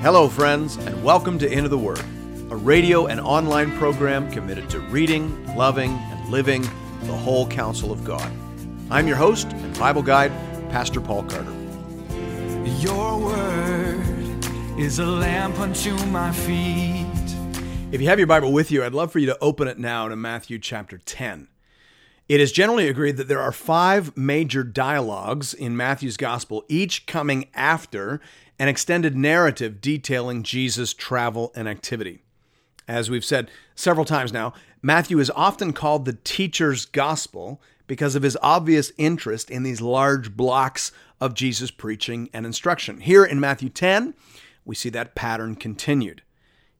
Hello, friends, and welcome to Into the Word, a radio and online program committed to reading, loving, and living the whole counsel of God. I'm your host and Bible guide, Pastor Paul Carter. Your word is a lamp unto my feet. If you have your Bible with you, I'd love for you to open it now to Matthew chapter 10. It is generally agreed that there are five major dialogues in Matthew's gospel, each coming after an extended narrative detailing Jesus' travel and activity. As we've said several times now, Matthew is often called the teacher's gospel because of his obvious interest in these large blocks of Jesus' preaching and instruction. Here in Matthew 10, we see that pattern continued.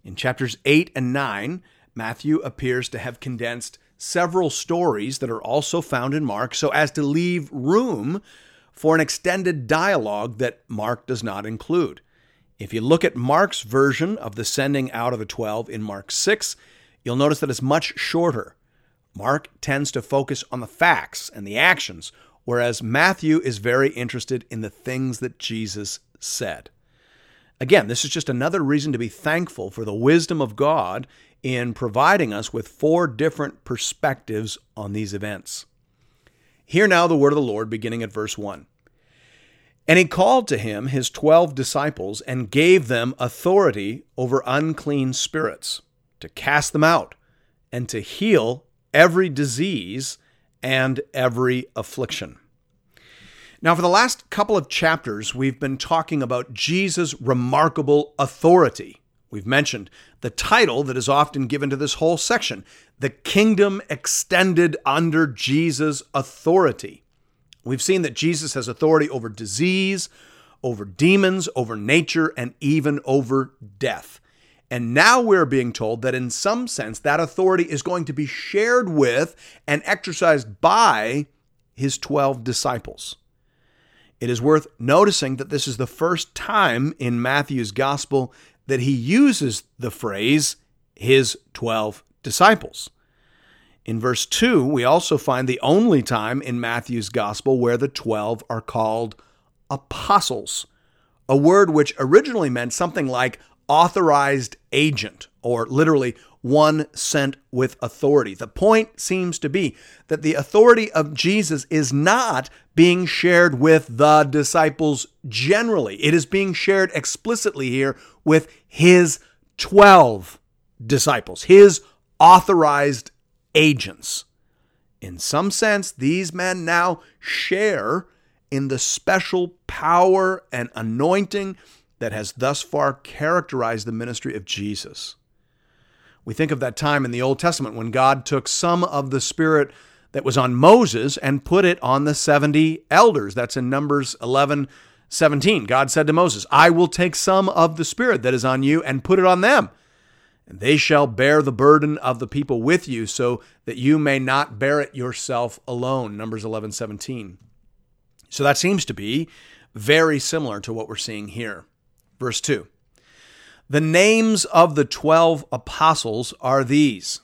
In chapters 8 and 9, Matthew appears to have condensed several stories that are also found in Mark so as to leave room for an extended dialogue that Mark does not include. If you look at Mark's version of the sending out of the 12 in Mark 6, you'll notice that it's much shorter. Mark tends to focus on the facts and the actions, whereas Matthew is very interested in the things that Jesus said. Again, this is just another reason to be thankful for the wisdom of God in providing us with four different perspectives on these events. Hear now the word of the Lord, beginning at verse 1. And he called to him his twelve disciples and gave them authority over unclean spirits, to cast them out, and to heal every disease and every affliction. Now, for the last couple of chapters, we've been talking about Jesus' remarkable authority We've mentioned the title that is often given to this whole section the kingdom extended under Jesus' authority. We've seen that Jesus has authority over disease, over demons, over nature, and even over death. And now we're being told that in some sense that authority is going to be shared with and exercised by his 12 disciples. It is worth noticing that this is the first time in Matthew's gospel that he uses the phrase, his 12 disciples. In verse 2, we also find the only time in Matthew's gospel where the 12 are called apostles, a word which originally meant something like authorized agent, or literally one sent with authority. The point seems to be that the authority of Jesus is not being shared with the disciples generally, it is being shared explicitly here with his 12 disciples, his authorized agents. In some sense, these men now share in the special power and anointing that has thus far characterized the ministry of Jesus. We think of that time in the Old Testament when God took some of the Spirit that was on Moses and put it on the 70 elders. That's in Numbers 11 17. God said to Moses, I will take some of the Spirit that is on you and put it on them. And they shall bear the burden of the people with you, so that you may not bear it yourself alone. Numbers 11 17. So that seems to be very similar to what we're seeing here. Verse 2 the names of the 12 apostles are these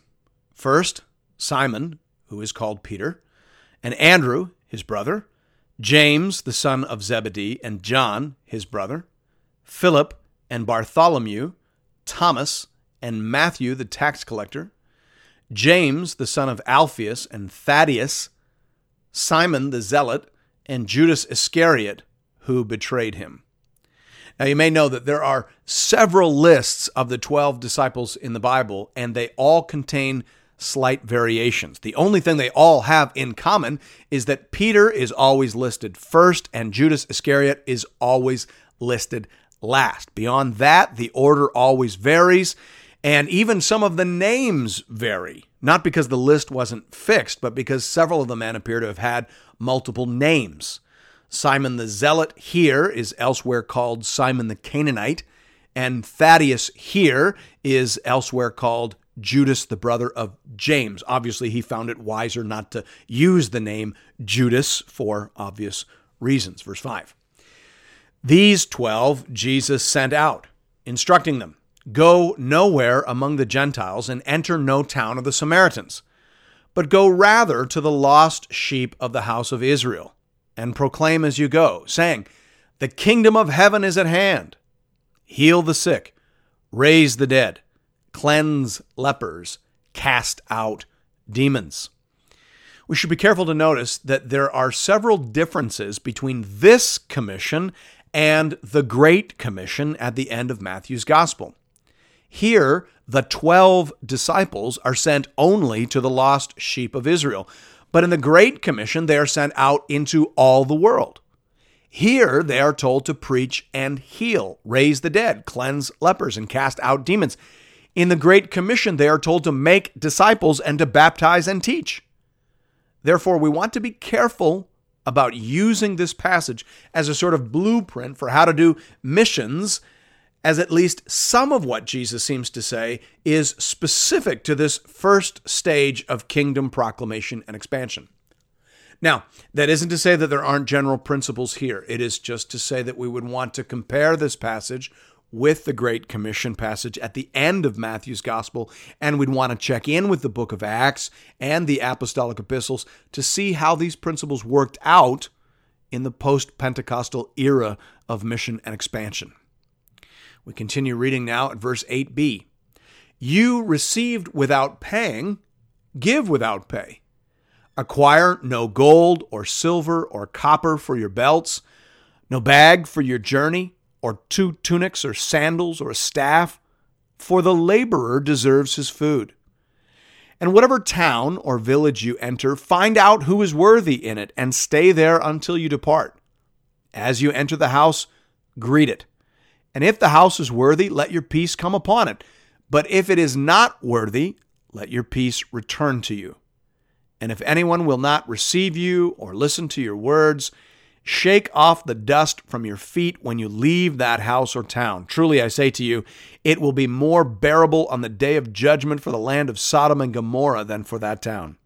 first, Simon, who is called Peter, and Andrew, his brother, James, the son of Zebedee, and John, his brother, Philip and Bartholomew, Thomas and Matthew, the tax collector, James, the son of Alphaeus, and Thaddeus, Simon the zealot, and Judas Iscariot, who betrayed him. Now, you may know that there are several lists of the 12 disciples in the Bible, and they all contain slight variations. The only thing they all have in common is that Peter is always listed first, and Judas Iscariot is always listed last. Beyond that, the order always varies, and even some of the names vary. Not because the list wasn't fixed, but because several of the men appear to have had multiple names. Simon the Zealot here is elsewhere called Simon the Canaanite, and Thaddeus here is elsewhere called Judas, the brother of James. Obviously, he found it wiser not to use the name Judas for obvious reasons. Verse 5. These twelve Jesus sent out, instructing them Go nowhere among the Gentiles and enter no town of the Samaritans, but go rather to the lost sheep of the house of Israel and proclaim as you go, saying, The kingdom of heaven is at hand. heal the sick, raise the dead, cleanse lepers, cast out demons. We should be careful to notice that there are several differences between this commission and the Great Commission at the end of Matthew's Gospel. Here, the 12 disciples are sent only to the lost sheep of Israel, but in the Great Commission, they are sent out into all the world. Here, they are told to preach and heal, raise the dead, cleanse lepers, and cast out demons. In the Great Commission, they are told to make disciples and to baptize and teach. Therefore, we want to be careful about using this passage as a sort of blueprint for how to do missions, as at least some of what Jesus seems to say is specific to this first stage of kingdom proclamation and expansion. Now, that isn't to say that there aren't general principles here. It is just to say that we would want to compare this passage with the Great Commission passage at the end of Matthew's Gospel, and we'd want to check in with the book of Acts and the apostolic epistles to see how these principles worked out in the post Pentecostal era of mission and expansion. We continue reading now at verse 8b. You received without paying, give without pay. Acquire no gold or silver or copper for your belts, no bag for your journey or two tunics or sandals or a staff, for the laborer deserves his food. And whatever town or village you enter, find out who is worthy in it and stay there until you depart. As you enter the house, greet it. And if the house is worthy, let your peace come upon it. But if it is not worthy, let your peace return to you. And if anyone will not receive you or listen to your words, Shake off the dust from your feet when you leave that house or town. Truly, I say to you, it will be more bearable on the day of judgment for the land of Sodom and Gomorrah than for that town.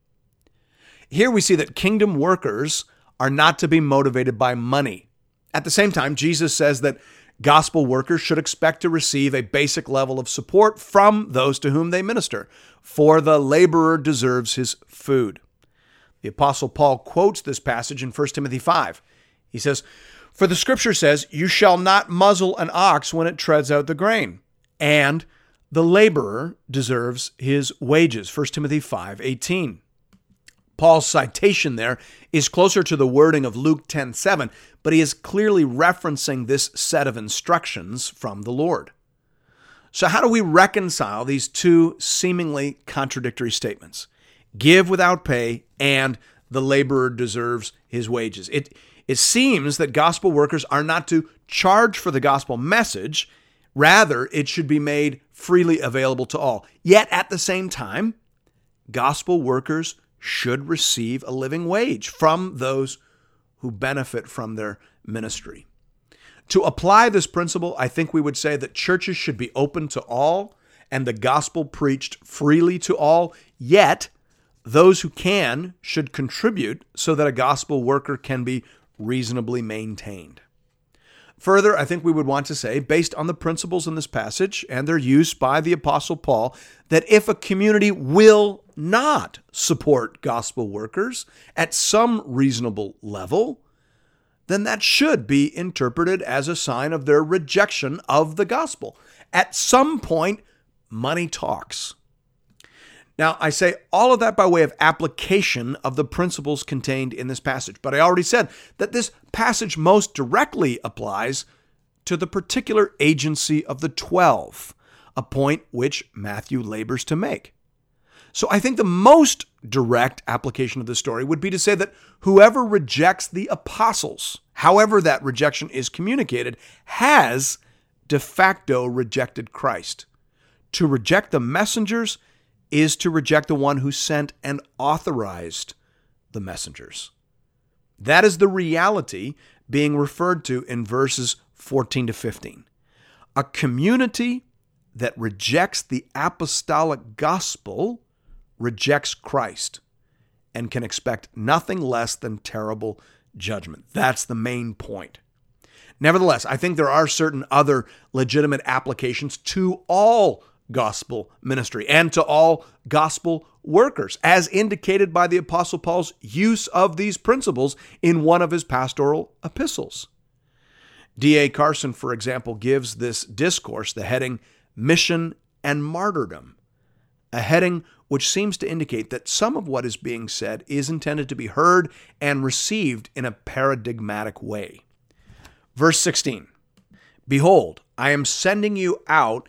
Here we see that kingdom workers are not to be motivated by money. At the same time, Jesus says that gospel workers should expect to receive a basic level of support from those to whom they minister, for the laborer deserves his food. The Apostle Paul quotes this passage in 1 Timothy 5. He says, For the scripture says, You shall not muzzle an ox when it treads out the grain, and the laborer deserves his wages. 1 Timothy 5 18. Paul's citation there is closer to the wording of Luke 10 7, but he is clearly referencing this set of instructions from the Lord. So, how do we reconcile these two seemingly contradictory statements? Give without pay and the laborer deserves his wages. It, it seems that gospel workers are not to charge for the gospel message, rather, it should be made freely available to all. Yet at the same time, gospel workers should receive a living wage from those who benefit from their ministry. To apply this principle, I think we would say that churches should be open to all and the gospel preached freely to all, yet those who can should contribute so that a gospel worker can be reasonably maintained. Further, I think we would want to say, based on the principles in this passage and their use by the Apostle Paul, that if a community will not support gospel workers at some reasonable level, then that should be interpreted as a sign of their rejection of the gospel. At some point, money talks. Now, I say all of that by way of application of the principles contained in this passage, but I already said that this passage most directly applies to the particular agency of the 12, a point which Matthew labors to make. So I think the most direct application of the story would be to say that whoever rejects the apostles, however that rejection is communicated, has de facto rejected Christ. To reject the messengers is to reject the one who sent and authorized the messengers. That is the reality being referred to in verses 14 to 15. A community that rejects the apostolic gospel rejects Christ and can expect nothing less than terrible judgment. That's the main point. Nevertheless, I think there are certain other legitimate applications to all gospel ministry and to all gospel workers, as indicated by the Apostle Paul's use of these principles in one of his pastoral epistles. D.A. Carson, for example, gives this discourse the heading Mission and Martyrdom, a heading which seems to indicate that some of what is being said is intended to be heard and received in a paradigmatic way. Verse 16 Behold, I am sending you out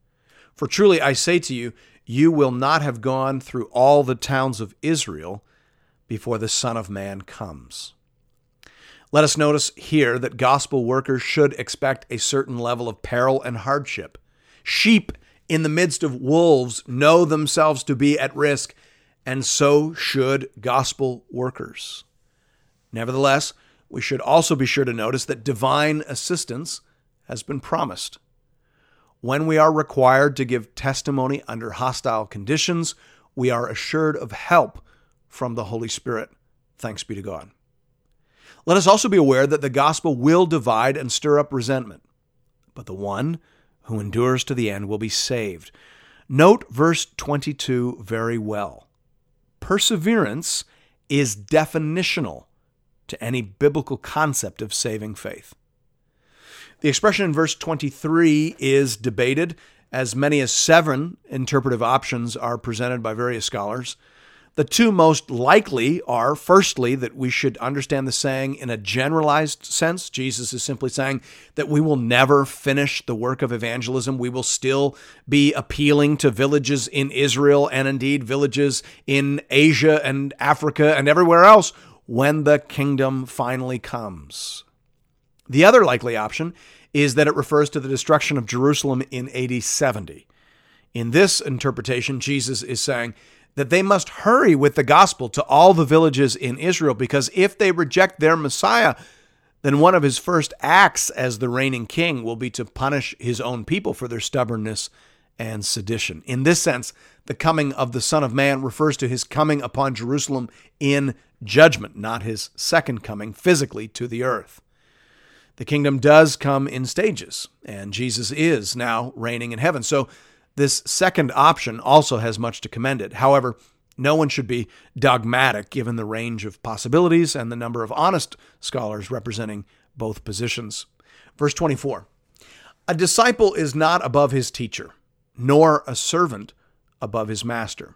For truly I say to you, you will not have gone through all the towns of Israel before the Son of Man comes. Let us notice here that gospel workers should expect a certain level of peril and hardship. Sheep in the midst of wolves know themselves to be at risk, and so should gospel workers. Nevertheless, we should also be sure to notice that divine assistance has been promised. When we are required to give testimony under hostile conditions, we are assured of help from the Holy Spirit. Thanks be to God. Let us also be aware that the gospel will divide and stir up resentment, but the one who endures to the end will be saved. Note verse 22 very well. Perseverance is definitional to any biblical concept of saving faith. The expression in verse 23 is debated. As many as seven interpretive options are presented by various scholars. The two most likely are firstly, that we should understand the saying in a generalized sense. Jesus is simply saying that we will never finish the work of evangelism. We will still be appealing to villages in Israel and indeed villages in Asia and Africa and everywhere else when the kingdom finally comes. The other likely option is that it refers to the destruction of Jerusalem in AD 70. In this interpretation, Jesus is saying, that they must hurry with the gospel to all the villages in Israel because if they reject their Messiah, then one of his first acts as the reigning king will be to punish his own people for their stubbornness and sedition. In this sense, the coming of the Son of Man refers to his coming upon Jerusalem in judgment, not his second coming physically to the earth. The kingdom does come in stages, and Jesus is now reigning in heaven. So this second option also has much to commend it. However, no one should be dogmatic given the range of possibilities and the number of honest scholars representing both positions. Verse 24 A disciple is not above his teacher, nor a servant above his master.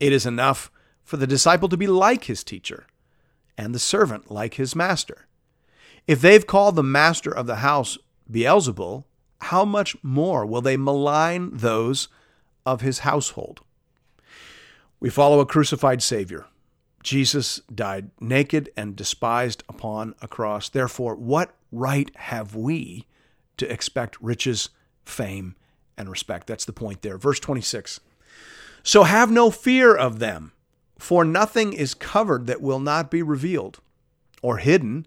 It is enough for the disciple to be like his teacher, and the servant like his master. If they've called the master of the house Beelzebul, how much more will they malign those of his household? We follow a crucified Savior. Jesus died naked and despised upon a cross. Therefore, what right have we to expect riches, fame, and respect? That's the point there. Verse 26. So have no fear of them, for nothing is covered that will not be revealed, or hidden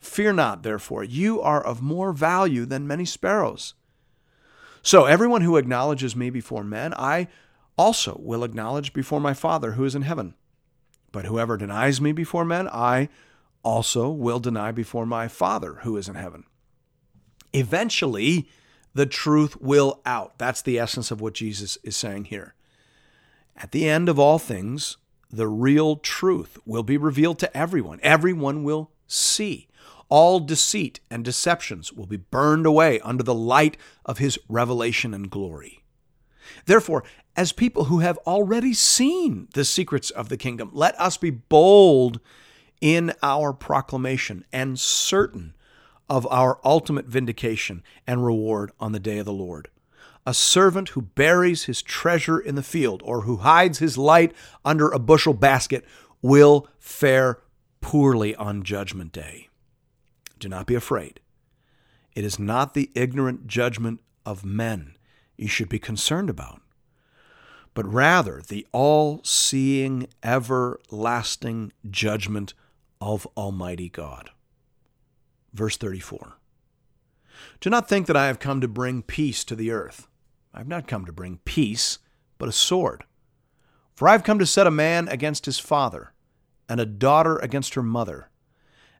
Fear not, therefore, you are of more value than many sparrows. So, everyone who acknowledges me before men, I also will acknowledge before my Father who is in heaven. But whoever denies me before men, I also will deny before my Father who is in heaven. Eventually, the truth will out. That's the essence of what Jesus is saying here. At the end of all things, the real truth will be revealed to everyone. Everyone will see. All deceit and deceptions will be burned away under the light of his revelation and glory. Therefore, as people who have already seen the secrets of the kingdom, let us be bold in our proclamation and certain of our ultimate vindication and reward on the day of the Lord. A servant who buries his treasure in the field or who hides his light under a bushel basket will fare poorly on Judgment Day. Do not be afraid. It is not the ignorant judgment of men you should be concerned about, but rather the all seeing, everlasting judgment of Almighty God. Verse 34 Do not think that I have come to bring peace to the earth. I have not come to bring peace, but a sword. For I have come to set a man against his father, and a daughter against her mother,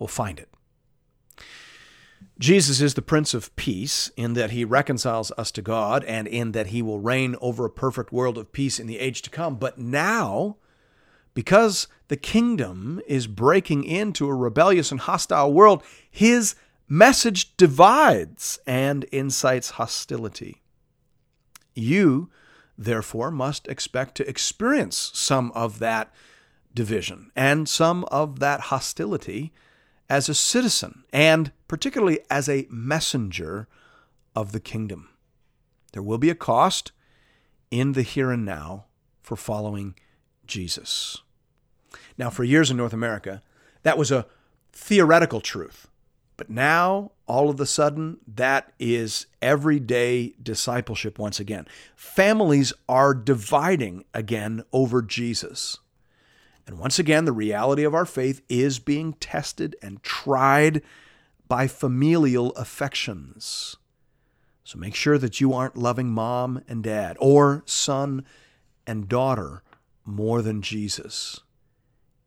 will find it. Jesus is the Prince of Peace in that he reconciles us to God and in that he will reign over a perfect world of peace in the age to come. But now, because the kingdom is breaking into a rebellious and hostile world, his message divides and incites hostility. You, therefore, must expect to experience some of that division and some of that hostility as a citizen and particularly as a messenger of the kingdom. There will be a cost in the here and now for following Jesus. Now, for years in North America, that was a theoretical truth. But now, all of a sudden, that is everyday discipleship once again. Families are dividing again over Jesus. And once again, the reality of our faith is being tested and tried by familial affections. So make sure that you aren't loving mom and dad or son and daughter more than Jesus.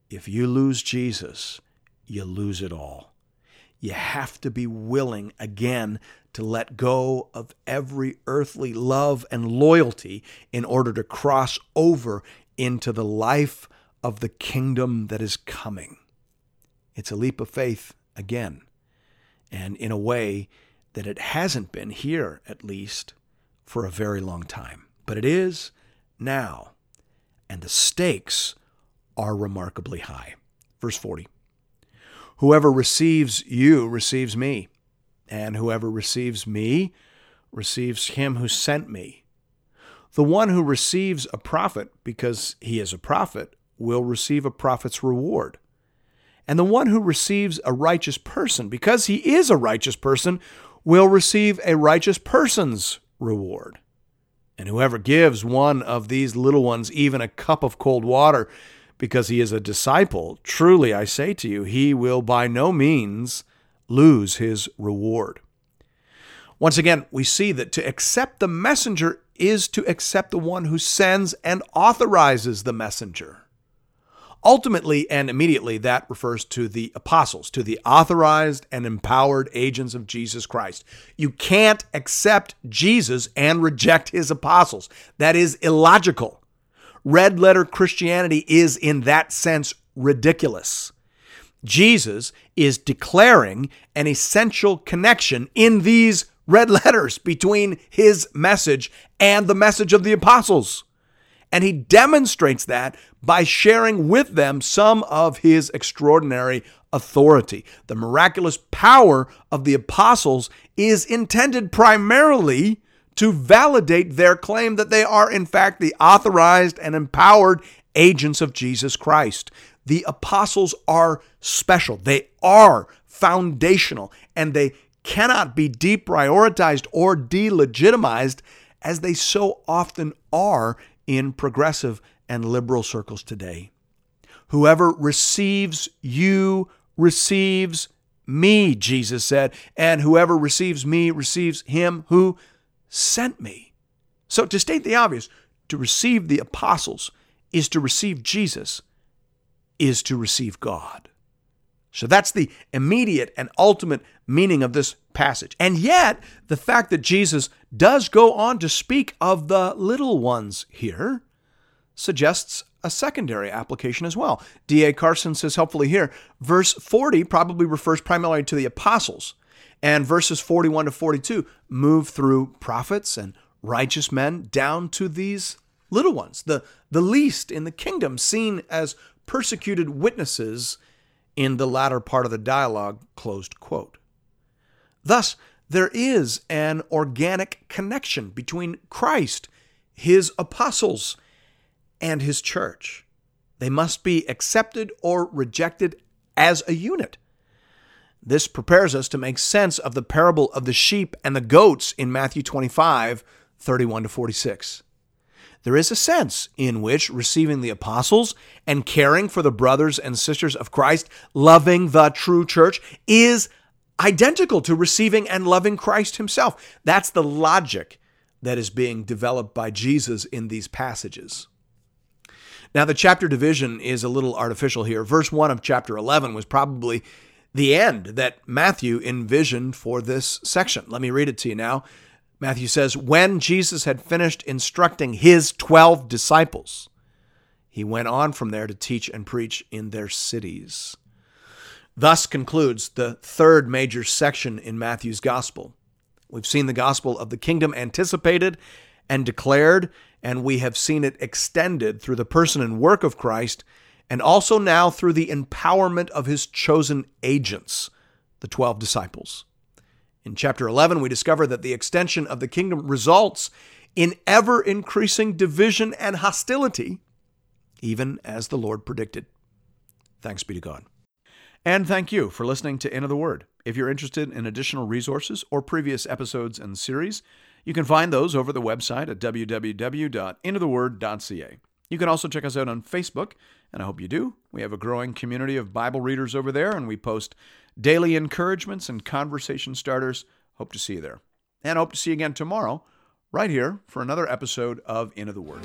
If you lose Jesus, you lose it all. You have to be willing again to let go of every earthly love and loyalty in order to cross over into the life of the kingdom that is coming. It's a leap of faith again, and in a way that it hasn't been here, at least, for a very long time. But it is now, and the stakes are remarkably high. Verse 40 Whoever receives you receives me, and whoever receives me receives him who sent me. The one who receives a prophet because he is a prophet will receive a prophet's reward. And the one who receives a righteous person because he is a righteous person will receive a righteous person's reward. And whoever gives one of these little ones even a cup of cold water because he is a disciple, truly I say to you, he will by no means lose his reward. Once again, we see that to accept the messenger is to accept the one who sends and authorizes the messenger. Ultimately and immediately, that refers to the apostles, to the authorized and empowered agents of Jesus Christ. You can't accept Jesus and reject his apostles. That is illogical. Red letter Christianity is, in that sense, ridiculous. Jesus is declaring an essential connection in these red letters between his message and the message of the apostles. And he demonstrates that by sharing with them some of his extraordinary authority. The miraculous power of the apostles is intended primarily to validate their claim that they are, in fact, the authorized and empowered agents of Jesus Christ. The apostles are special, they are foundational, and they cannot be deprioritized or delegitimized as they so often are in progressive and liberal circles today. Whoever receives you receives me, Jesus said, and whoever receives me receives him who sent me. So, to state the obvious, to receive the apostles is to receive Jesus, is to receive God. So that's the immediate and ultimate meaning of this passage. And yet, the fact that Jesus does go on to speak of the little ones here suggests a secondary application as well. D.A. Carson says helpfully here verse 40 probably refers primarily to the apostles, and verses 41 to 42 move through prophets and righteous men down to these little ones, the, the least in the kingdom, seen as persecuted witnesses in the latter part of the dialogue, closed quote. Thus, there is an organic connection between Christ, his apostles, and his church. They must be accepted or rejected as a unit. This prepares us to make sense of the parable of the sheep and the goats in Matthew 25, 31 to 46 there is a sense in which receiving the apostles and caring for the brothers and sisters of Christ, loving the true church, is identical to receiving and loving Christ himself. That's the logic that is being developed by Jesus in these passages. Now, the chapter division is a little artificial here. Verse 1 of chapter 11 was probably the end that Matthew envisioned for this section. Let me read it to you now. Matthew says, when Jesus had finished instructing his 12 disciples, he went on from there to teach and preach in their cities. Thus concludes the third major section in Matthew's gospel. We've seen the gospel of the kingdom anticipated and declared, and we have seen it extended through the person and work of Christ, and also now through the empowerment of his chosen agents, the 12 disciples. In chapter 11, we discover that the extension of the kingdom results in ever increasing division and hostility, even as the Lord predicted. Thanks be to God. And thank you for listening to Into the Word. If you're interested in additional resources or previous episodes and series, you can find those over the website at www.intotheword.ca. You can also check us out on Facebook, and I hope you do. We have a growing community of Bible readers over there, and we post daily encouragements and conversation starters. Hope to see you there. And hope to see you again tomorrow, right here, for another episode of Into the Word.